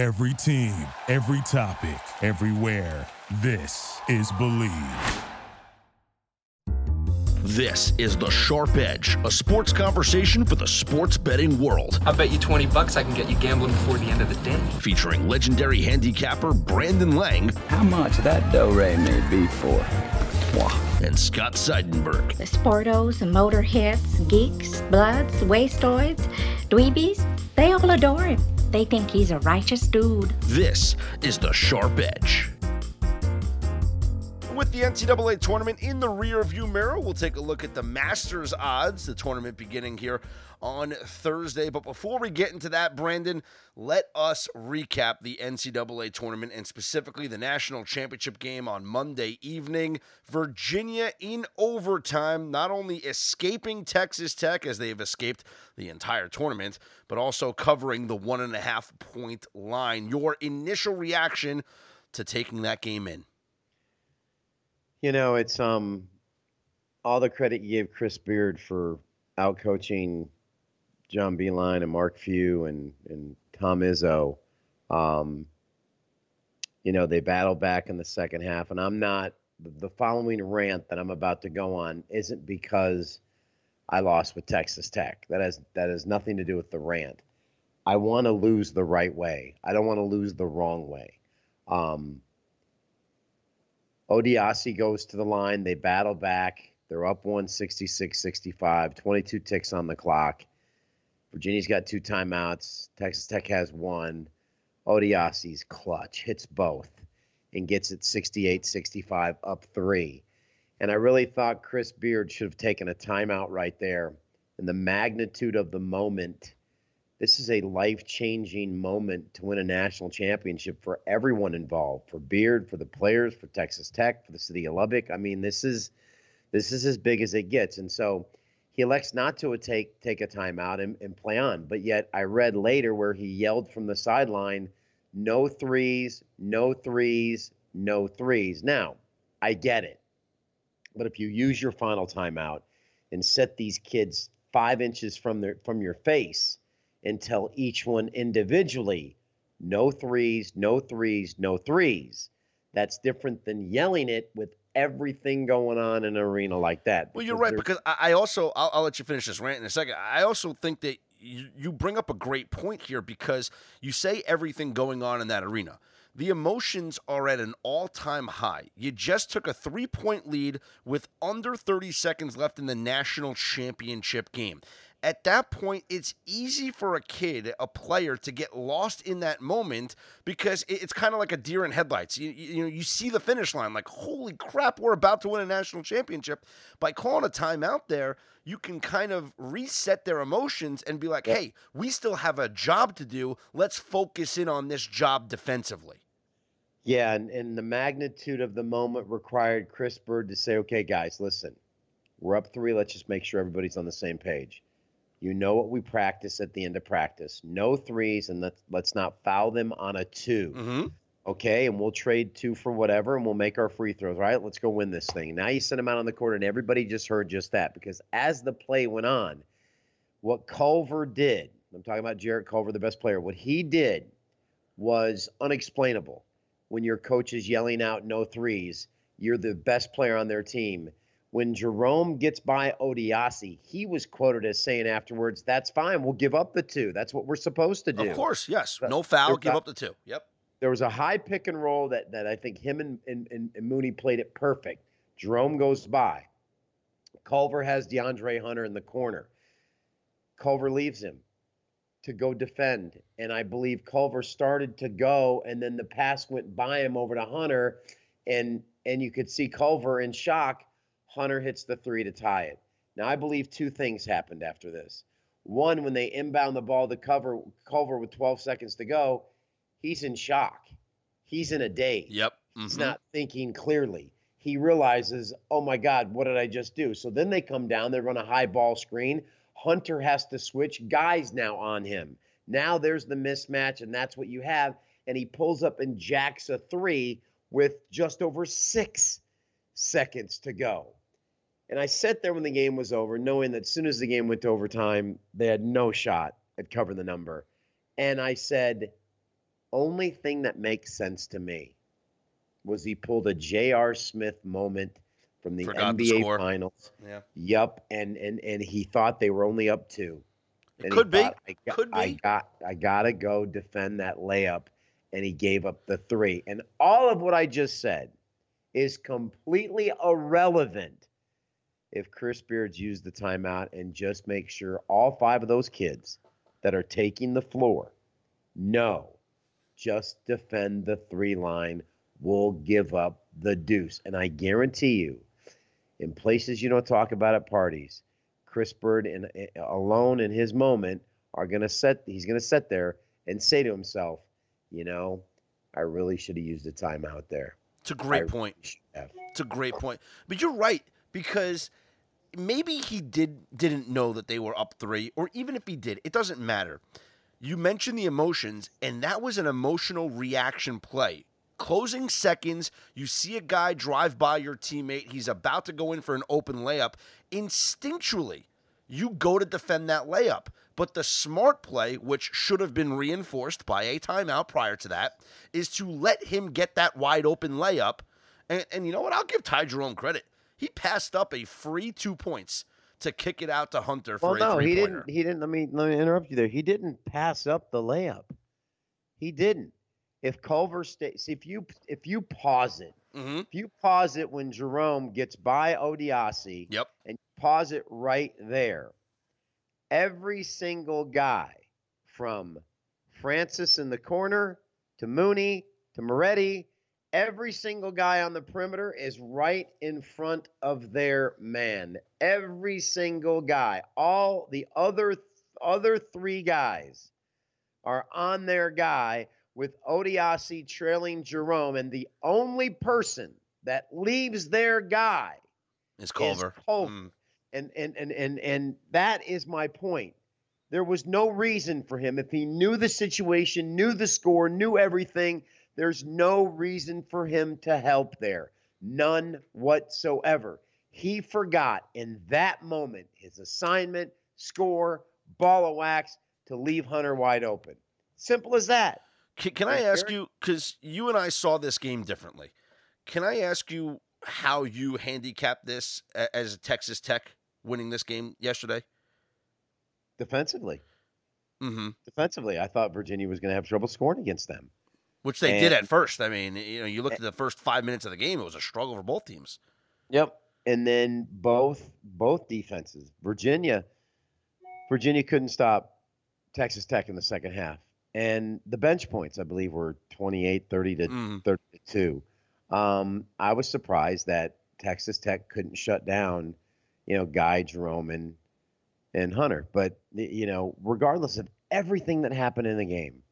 Every team, every topic, everywhere. This is Bleav. This is The Sharp Edge, a sports conversation for the sports betting world. I bet you 20 bucks I can get you gambling before the end of the day. Featuring legendary handicapper Brandon Lang. How much that do re may be for? And Scott Seidenberg. The sportos, motorheads, geeks, bloods, wastoids, dweebies, they all adore him. They think he's a righteous dude. This is The Sharp Edge. With the NCAA tournament in the rear view mirror, we'll take a look at the Masters odds, the tournament beginning here on Thursday. But before we get into that, Brandon, let us recap the NCAA tournament and specifically the national championship game on Monday evening. Virginia in overtime, not only escaping Texas Tech as they've escaped the entire tournament, but also covering the one and a half point line. Your initial reaction to taking that game in? You know, it's um all the credit you gave Chris Beard for out coaching John Beilein and Mark Few and and Tom Izzo. Um, you know, they battled back in the second half, and I'm not the following rant that I'm about to go on isn't because I lost with Texas Tech. That has that has nothing to do with the rant. I want to lose the right way. I don't want to lose the wrong way. Um, Odiase goes to the line. They battle back. They're up 166 65, 22 ticks on the clock. Virginia's got two timeouts. Texas Tech has one. Odiase's clutch, hits both, and gets it 68 65, up three. And I really thought Chris Beard should have taken a timeout right there. And the magnitude of the moment this is a life changing moment to win a national championship for everyone involved for Beard, for the players, for Texas Tech, for the city of Lubbock. I mean, this is this is as big as it gets. And so he elects not to take take a timeout and, and play on. But yet I read later where he yelled from the sideline, no threes, no threes, no threes. Now, I get it. But if you use your final timeout and set these kids five inches from their from your face and tell each one individually, no threes, no threes, no threes. That's different than yelling it with everything going on in an arena like that. Well, you're right because I also I'll, I'll, let you finish this rant in a second. I also think that you, you bring up a great point here because you say everything going on in that arena. The emotions are at an all time high. You just took a three point lead with under 30 seconds left in the national championship game at that point, it's easy for a kid, a player, to get lost in that moment because it's kind of like a deer in headlights. You, you, know, you see the finish line, like, holy crap, we're about to win a national championship. By calling a timeout there, you can kind of reset their emotions and be like, hey, we still have a job to do. Let's focus in on this job defensively. Yeah, and, and the magnitude of the moment required Chris Beard to say, okay, guys, listen, we're up three. Let's just make sure everybody's on the same page you know what we practice at the end of practice. No threes, and let's let's not foul them on a 2 mm-hmm. Okay, and we'll trade two for whatever, and we'll make our free throws. Right? Let's go win this thing. Now you send them out on the court, and everybody just heard just that because as the play went on, what Culver did. I'm talking about Jarrett Culver, the best player. What he did was unexplainable. When your coach is yelling out no threes, you're the best player on their team when Jerome gets by Odiase, he was quoted as saying afterwards, "That's fine. We'll give up the two. That's what we're supposed to do." Of course, yes. No foul. Give up the two. Yep. There was a high pick and roll that that I think him and, and, and Mooney played it perfect. Jerome goes by. Culver has DeAndre Hunter in the corner. Culver leaves him to go defend. And I believe Culver started to go, and then the pass went by him over to Hunter. And and you could see Culver in shock Hunter hits the three to tie it. Now, I believe two things happened after this. One, when they inbound the ball to cover Culver with 12 seconds to go, he's in shock. He's in a daze. Yep. Mm-hmm. He's not thinking clearly. He realizes, oh my God, what did I just do? So then they come down, they run a high ball screen. Hunter has to switch guys now on him. Now there's the mismatch, and that's what you have. And he pulls up and jacks a three with just over six seconds to go. And I sat there when the game was over, knowing that as soon as the game went to overtime, they had no shot at covering the number. And I said, only thing that makes sense to me was he pulled a J.R. Smith moment from the Forgot NBA score. Finals. Yeah. Yup, and and and he thought they were only up two. It And he could be. thought, I got, Could I got I gotta go defend that layup, and he gave up the three. And all of what I just said is completely irrelevant if Chris Beards used the timeout and just make sure all five of those kids that are taking the floor know just defend the three line. We'll give up the deuce. And I guarantee you, in places you don't talk about at parties, Chris Beard in, in- alone in his moment are gonna set. He's gonna sit there and say to himself, you know, I really should have used a timeout there. It's a great I point. really. It's a great point. But you're right because maybe he did didn't know that they were up 3 or even if he did, it doesn't matter. You mentioned the emotions and that was an emotional reaction play. Closing seconds, you see a guy drive by your teammate, he's about to go in for an open layup, instinctually you go to defend that layup. But the smart play, which should have been reinforced by a timeout prior to that, is to let him get that wide open layup. And, and you know what? I'll give Ty Jerome credit. He passed up a free two points to kick it out to Hunter for Well, no, he didn't. He didn't. Let me let me interrupt you there. He didn't pass up the layup. He didn't. If Culver stays, if you if you pause it, Mhm. if you pause it when Jerome gets by Odiase, Yep. and pause it right there, every single guy from Francis in the corner to Mooney to Moretti, every single guy on the perimeter is right in front of their man. Every single guy. All the other other three guys are on their guy with Odiase trailing Jerome, and the only person that leaves their guy It's Culver. is Culver. Mm. And and and and and that is my point. There was no reason for him if he knew the situation, knew the score, knew everything. There's no reason for him to help there. None whatsoever. He forgot in that moment his assignment, score, ball of wax to leave Hunter wide open. Simple as that. Can, can I ask you, because you and I saw this game differently, can I ask you how you handicap this as a- Texas Tech winning this game yesterday? Defensively. Mm-hmm. Defensively, I thought Virginia was going to have trouble scoring against them. Which they did at first. I mean, you know, you looked at the first five minutes of the game; it was a struggle for both teams. Yep. And then both both defenses. Virginia Virginia couldn't stop Texas Tech in the second half. And the bench points, I believe, were 28, 30 to Mhm. 32. Um, I was surprised that Texas Tech couldn't shut down, you know, Guy, Jerome, and and Hunter. But you know, regardless of everything that happened in the game,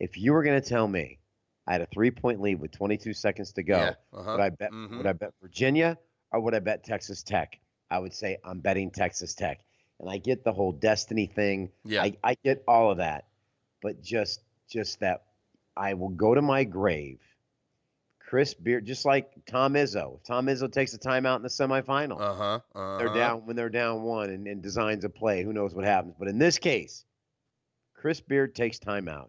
if you were going to tell me I had a three point lead with 22 seconds to go, Yeah, uh-huh. would I bet Mhm. would I bet Virginia or would I bet Texas Tech? I would say I'm betting Texas Tech. And I get the whole destiny thing. Yeah. I, I get all of that. But just just that I will go to my grave. Chris Beard, just like Tom Izzo. If Tom Izzo takes a timeout in the semifinal, Uh huh. Uh-huh. they're down when they're down one and, and designs a play. Who knows what happens? But in this case, Chris Beard takes timeout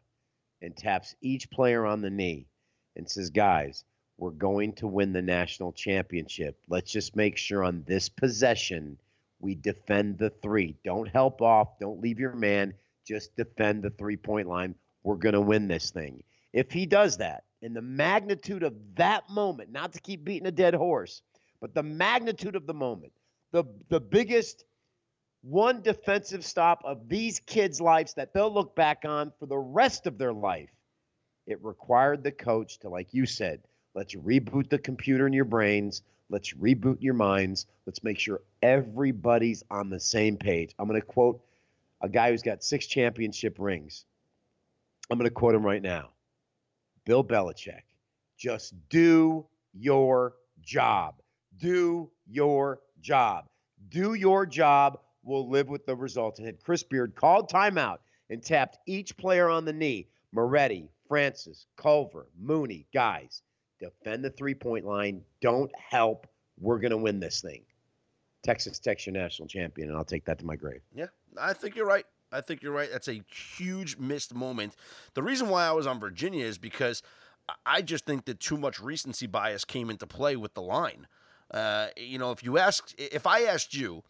and taps each player on the knee and says, Guys, we're going to win the national championship. Let's just make sure on this possession we defend the three. Don't help off. Don't leave your man. Just defend the three point line. We're going to win this thing. If he does that, and the magnitude of that moment, not to keep beating a dead horse, but the magnitude of the moment, the the biggest one defensive stop of these kids' lives that they'll look back on for the rest of their life. It required the coach to, like you said, let's reboot the computer in your brains. Let's reboot your minds. Let's make sure everybody's on the same page. I'm going to quote a guy who's got six championship rings. I'm going to quote him right now. Bill Belichick, just do your job. Do your job. Do your job. We'll live with the results. And had Chris Beard called timeout and tapped each player on the knee Moretti, Francis, Culver, Mooney, guys, defend the three point line. Don't help. We're going to win this thing. Texas Tech's your national champion, and I'll take that to my grave. Yeah, I think you're right. I think you're right. That's a huge missed moment. The reason why I was on Virginia is because I just think that too much recency bias came into play with the line. Uh, you know, if you ask, if I asked you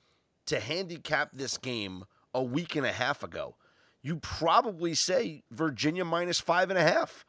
to handicap this game a week and a half ago, you probably say Virginia minus five and a half.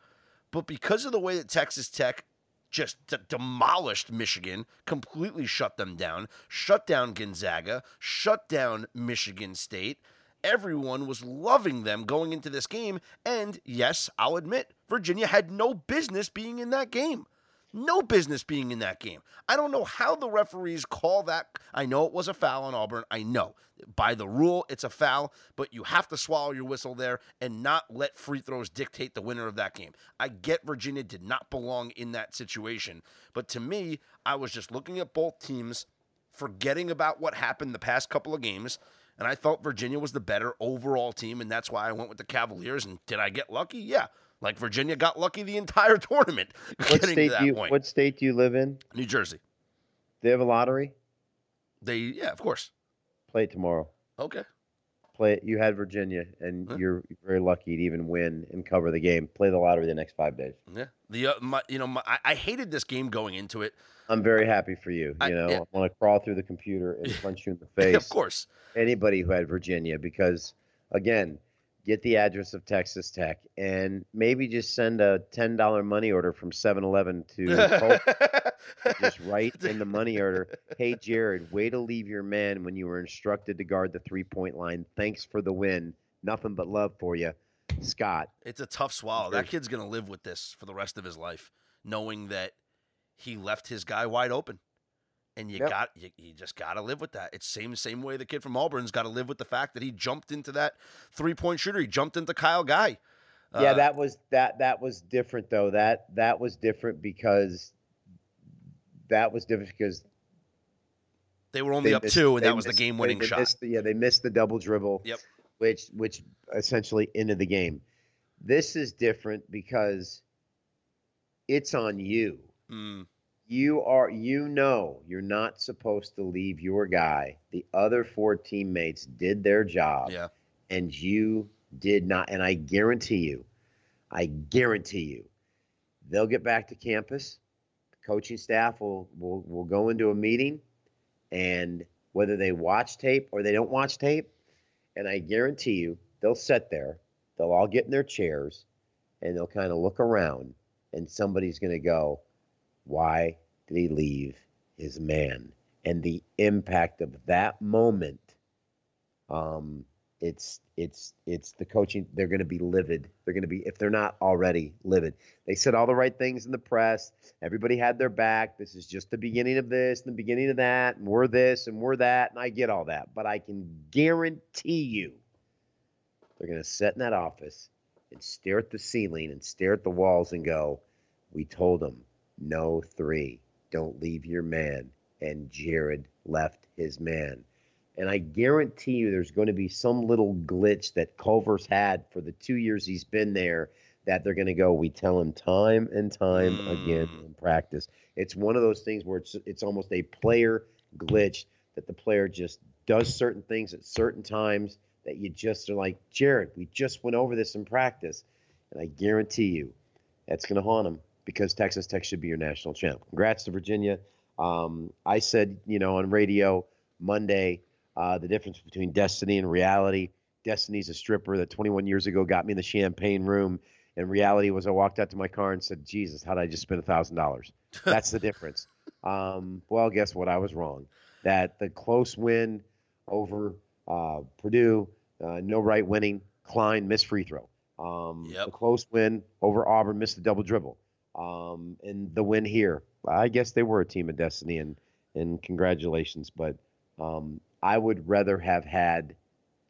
But because of the way that Texas Tech just d- demolished Michigan, completely shut them down, shut down Gonzaga, shut down Michigan State. Everyone was loving them going into this game. And yes, I'll admit, Virginia had no business being in that game. No business being in that game. I don't know how the referees call that. I know it was a foul on Auburn. I know. By the rule, it's a foul, but you have to swallow your whistle there and not let free throws dictate the winner of that game. I get Virginia did not belong in that situation, but to me, I was just looking at both teams, forgetting about what happened the past couple of games, and I felt Virginia was the better overall team, and that's why I went with the Cavaliers. And did I get lucky? Yeah. Like Virginia got lucky the entire tournament What state to that do you point. What state do you live in? New Jersey. They have a lottery. They yeah, of course. Play it tomorrow. Okay. Play it. You had Virginia, and Huh? you're very lucky to even win and cover the game. Play the lottery the next five days. Yeah. The uh, my, you know my, I, I hated this game going into it. I'm very happy for you. I- You know, yeah. I want to crawl through the computer and punch you in the face. of course. Anybody who had Virginia, because again, get the address of Texas Tech and maybe just send a ten dollar money order from 7-Eleven to just write in the money order, hey Jared, way to leave your man when you were instructed to guard the three point line. Thanks for the win. Nothing but love for you, Scott. It's a tough swallow. That kid's gonna live with this for the rest of his life, knowing that he left his guy wide open. And you Yep. got you, you just gotta live with that. It's same same way the kid from Auburn's got to live with the fact that he jumped into that three point shooter. He jumped into Kyle Guy. yeah, Uh, that was that that was different though. That that was different because that was different because they were only they up missed- two, and that was the game winning shot. Missed the, yeah, they missed the double dribble. Yep. Which which essentially ended the game. This is different because it's on you. Mm, You are you know you're not supposed to leave your guy. The other four teammates did their job yeah, and you did not and I guarantee you I guarantee you they'll get back to campus. The coaching staff will will will go into a meeting and whether they watch tape or they don't watch tape and I guarantee you they'll sit there, they'll all get in their chairs and they'll kind of look around and somebody's going to go why did he leave his man? And the impact of that moment, um, it's it's it's the coaching. They're going to be livid. They're going to be if they're not already livid. They said all the right things in the press. Everybody had their back. This is just the beginning of this, and the beginning of that, and we're this and we're that, and I get all that. But I can guarantee you, they're going to sit in that office and stare at the ceiling and stare at the walls and go, "We told them no three. Don't leave your man. And Jared left his man. And I guarantee you there's going to be some little glitch that Culver's had for the two years he's been there that they're going to go, we tell him time and time again Mm. in practice. It's one of those things where it's it's almost a player glitch that the player just does certain things at certain times that you just are like, Jared, we just went over this in practice. And I guarantee you that's going to haunt him because Texas Tech should be your national champ. Congrats to Virginia. Um, I said, you know, on radio Monday, uh, the difference between destiny and reality. Destiny's a stripper that 21 years ago got me in the champagne room, and reality was I walked out to my car and said, "Jesus, how did I just spend a thousand dollars?" That's the difference. Um, well, guess what? I was wrong. That the close win over uh, Purdue, uh, no right winning. Klein missed free throw. Um, Yep. The close win over Auburn missed the double dribble. Um, and the win here, I guess they were a team of destiny, and and congratulations. But um, I would rather have had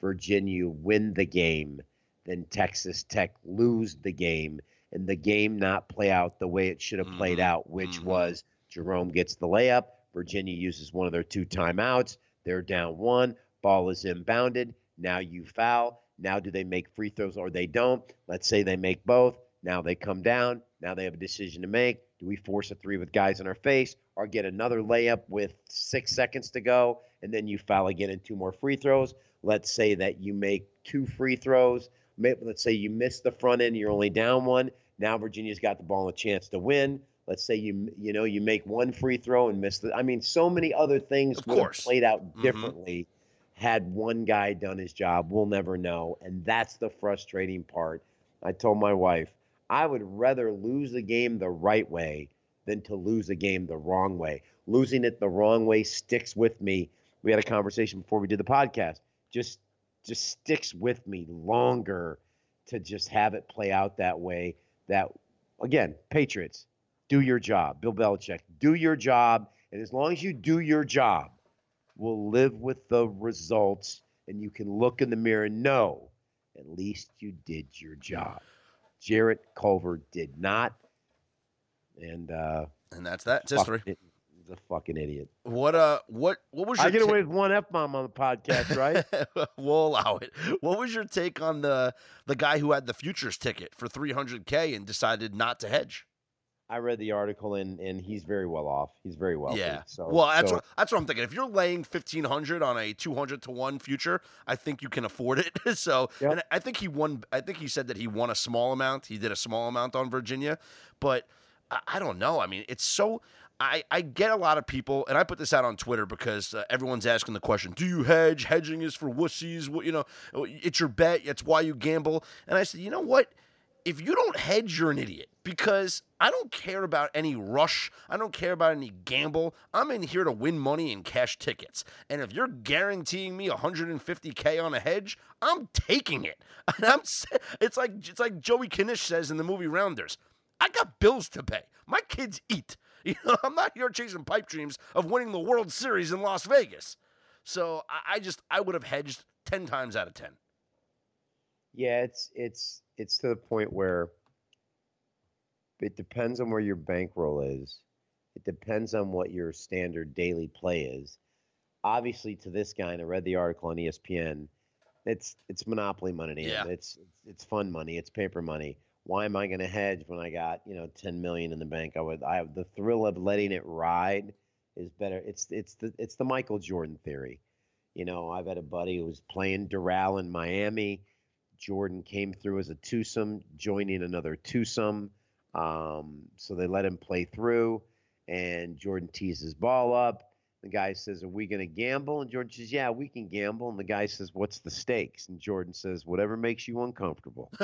Virginia win the game than Texas Tech lose the game and the game not play out the way it should have played Mhm. out, which Mhm. was Jerome gets the layup, Virginia uses one of their two timeouts, they're down one, ball is inbounded, now you foul. Now do they make free throws or they don't? Let's say they make both. Now they come down. Now they have a decision to make. Do we force a three with guys in our face or get another layup with six seconds to go and then you foul again and two more free throws? let's say that you make two free throws. Let's say you miss the front end, you're only down one. Now Virginia's got the ball and a chance to win. Let's say you you know you make one free throw and miss the. I mean, so many other things Of would have played out Mhm. differently had one guy done his job. We'll never know, and that's the frustrating part. I told my wife I would rather lose the game the right way than to lose a game the wrong way. Losing it the wrong way sticks with me. We had a conversation before we did the podcast. Just just sticks with me longer to just have it play out that way. That again, Patriots, do your job. Bill Belichick, do your job. And as long as you do your job, we'll live with the results and you can look in the mirror and know at least you did your job. Jarrett Culver did not. And uh And that's that. It's history. it. He's a fucking idiot. What uh what what was your I get ta- away with one F bomb on the podcast, right? we'll allow it. What was your take on the the guy who had the futures ticket for 300k and decided not to hedge? I read the article and and he's very well off. He's very wealthy. yeah. So well, that's so- what, that's what I'm thinking. If you're laying 1500 on a 200 to 1 future, I think you can afford it. so, Yep. and I think he won I think he said that he won a small amount. He did a small amount on Virginia, but I, I don't know. I mean, it's so I, I get a lot of people, and I put this out on Twitter because uh, everyone's asking the question: Do you hedge? Hedging is for wussies. What you know? It's your bet. It's why you gamble. And I said, you know what? If you don't hedge, you're an idiot because I don't care about any rush. I don't care about any gamble. I'm in here to win money and cash tickets. And if you're guaranteeing me 150k on a hedge, I'm taking it. And I'm. It's like it's like Joey Knish says in the movie Rounders. I got bills to pay. My kids eat. You know, I'm not here chasing pipe dreams of winning the World Series in Las Vegas. So I, I just I would have hedged ten times out of ten. Yeah, it's it's it's to the point where it depends on where your bankroll is. It depends on what your standard daily play is. Obviously, to this guy, and I read the article on ESPN. It's it's monopoly money. to. Yeah. It's, it's it's fun money. It's paper money. Why am I going to hedge when I got you know ten million in the bank? I would. I have the thrill of letting it ride is better. It's it's the it's the Michael Jordan theory. You know, I've had a buddy who was playing Doral in Miami. Jordan came through as a twosome, joining another twosome. Um, so they let him play through, and Jordan tees his ball up. The guy says, Are we going to gamble? And Jordan says, Yeah, we can gamble. And the guy says, What's the stakes? And Jordan says, Whatever makes you uncomfortable.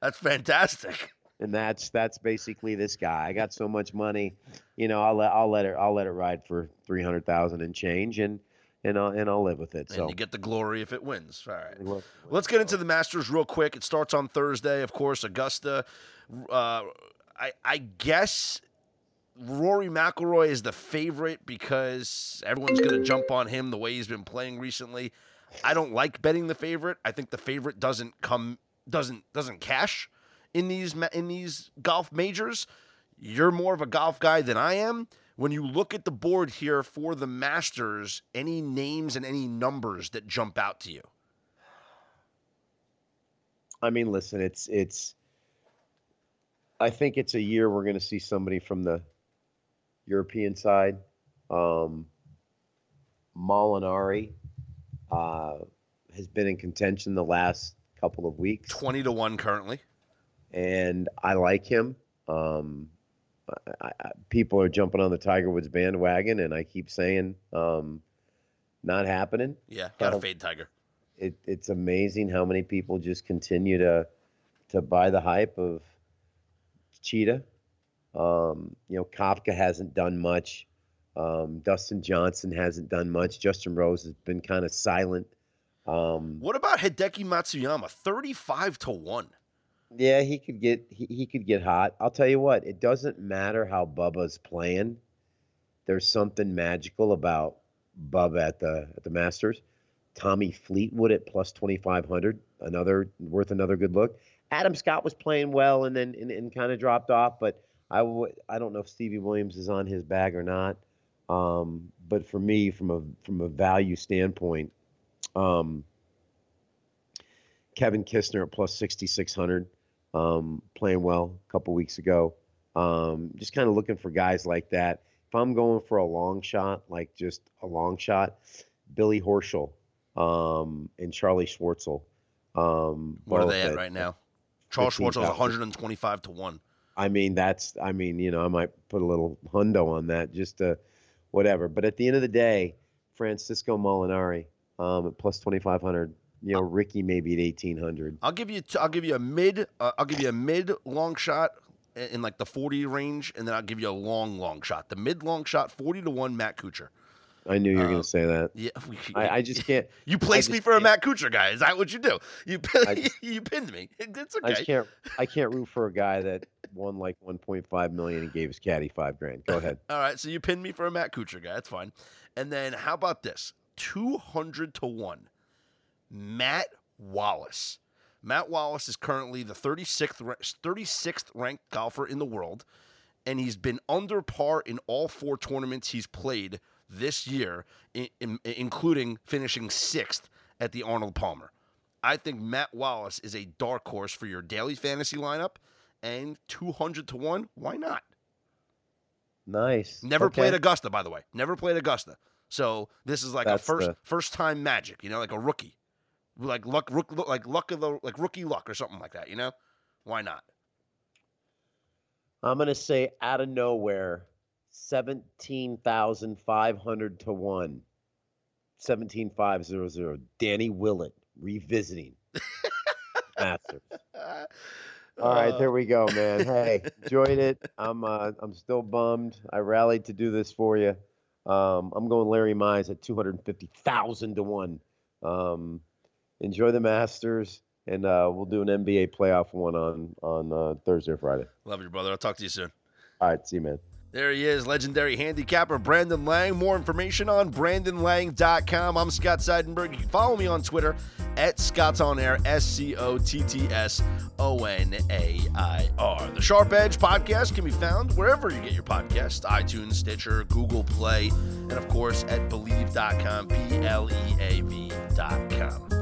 That's fantastic. and that's that's basically this guy. I got so much money, you know, I'll let I'll let it I'll let it ride for three hundred thousand and change and and I'll and I'll live with it. And So you get the glory if it wins. All right. Let's get into the Masters real quick. It starts on Thursday, of course. Augusta. Uh, I, I guess Rory McIlroy is the favorite because everyone's going to jump on him the way he's been playing recently. I don't like betting the favorite. I think the favorite doesn't come doesn't doesn't cash in these in these golf majors. You're more of a golf guy than I am. When you look at the board here for the Masters, any names and any numbers that jump out to you? I mean, listen, it's it's. I think it's a year we're going to see somebody from the European side. Um, Molinari uh, has been in contention the last couple of weeks, 20 to 1 currently. and I like him. Um, I, I, people are jumping on the Tiger Woods bandwagon, and I keep saying, um, not happening. Yeah, gotta fade Tiger. it, it's amazing how many people just continue to to buy the hype of Cheetah. Um, you know, Koepka hasn't done much. Um, Dustin Johnson hasn't done much. Justin Rose has been kind of silent. Um, What about Hideki Matsuyama? 35 to 1. Yeah, he could get he, he could get hot. I'll tell you what, it doesn't matter how Bubba's playing. There's something magical about Bubba at the at the Masters. Tommy Fleetwood at plus twenty five hundred, another worth another good look. Adam Scott was playing well and then and, and kind of dropped off, but I I don't know if Stevie Williams is on his bag or not. Um, but for me, from a from a value standpoint, um, Kevin Kisner at plus 6,600, um, playing well a couple weeks ago. Um, just kind of looking for guys like that. If I'm going for a long shot, like just a long shot, Billy Horschel, um, and Charlie Schwartzel. Um, What are they at right now? Charles Schwartz is 125 to one. I mean, that's, I mean, you know, I might put a little hundo on that just to whatever. But at the end of the day, Francesco Molinari um, at plus 2,500. You know, Ricky maybe at 1,800. I'll give you. T- I'll give you a mid. Uh, I'll give you a mid long shot in, in like the 40 range, and then I'll give you a long long shot. The mid long shot, 40 to one, Matt Kuchar. I knew you were Uh, going to say that. Yeah, we, I, I just can't. You placed me for a can't- Matt Kuchar guy. Is that what you do? You pin, I- you pinned me. It's okay. I just can't. I can't root for a guy that won like 1.5 million and gave his caddy five grand. Go ahead. All right, so you pinned me for a Matt Kuchar guy. That's fine. And then how about this? 200 to 1. Matt Wallace. Matt Wallace is currently the 36th, 36th ranked golfer in the world and he's been under par in all four tournaments he's played this year in, in- including finishing 6th at the Arnold Palmer. I think Matt Wallace is a dark horse for your daily fantasy lineup and 200 to 1, why not? Nice. Never Okay. played Augusta, by the way. Never played Augusta. So this is like That's a first the- first time magic, you know, like a rookie, like luck, rook, like luck of the like rookie luck or something like that. You know, why not? I'm gonna say out of nowhere, seventeen thousand five hundred to one. Seventeen five zero zero. Danny Willett revisiting Masters. All right, Uh, there we go, man. Hey, enjoyed it. I'm uh, I'm still bummed. I rallied to do this for you. Um, I'm going Larry Mize at two hundred fifty thousand to one. Um, enjoy the Masters, and uh, we'll do an NBA playoff one on on uh, Thursday or Friday. Love you, brother. I'll talk to you soon. All right, see you, man. There he is, legendary handicapper Brandon Lang. More information on BrandonLang.com. I'm Scott Seidenberg. You can follow me on Twitter at Scott's On Air, S C O T T S O N A I R. The Sharp Edge podcast can be found wherever you get your podcasts iTunes, Stitcher, Google Play, and of course at Bleav.com, B L E A V.com.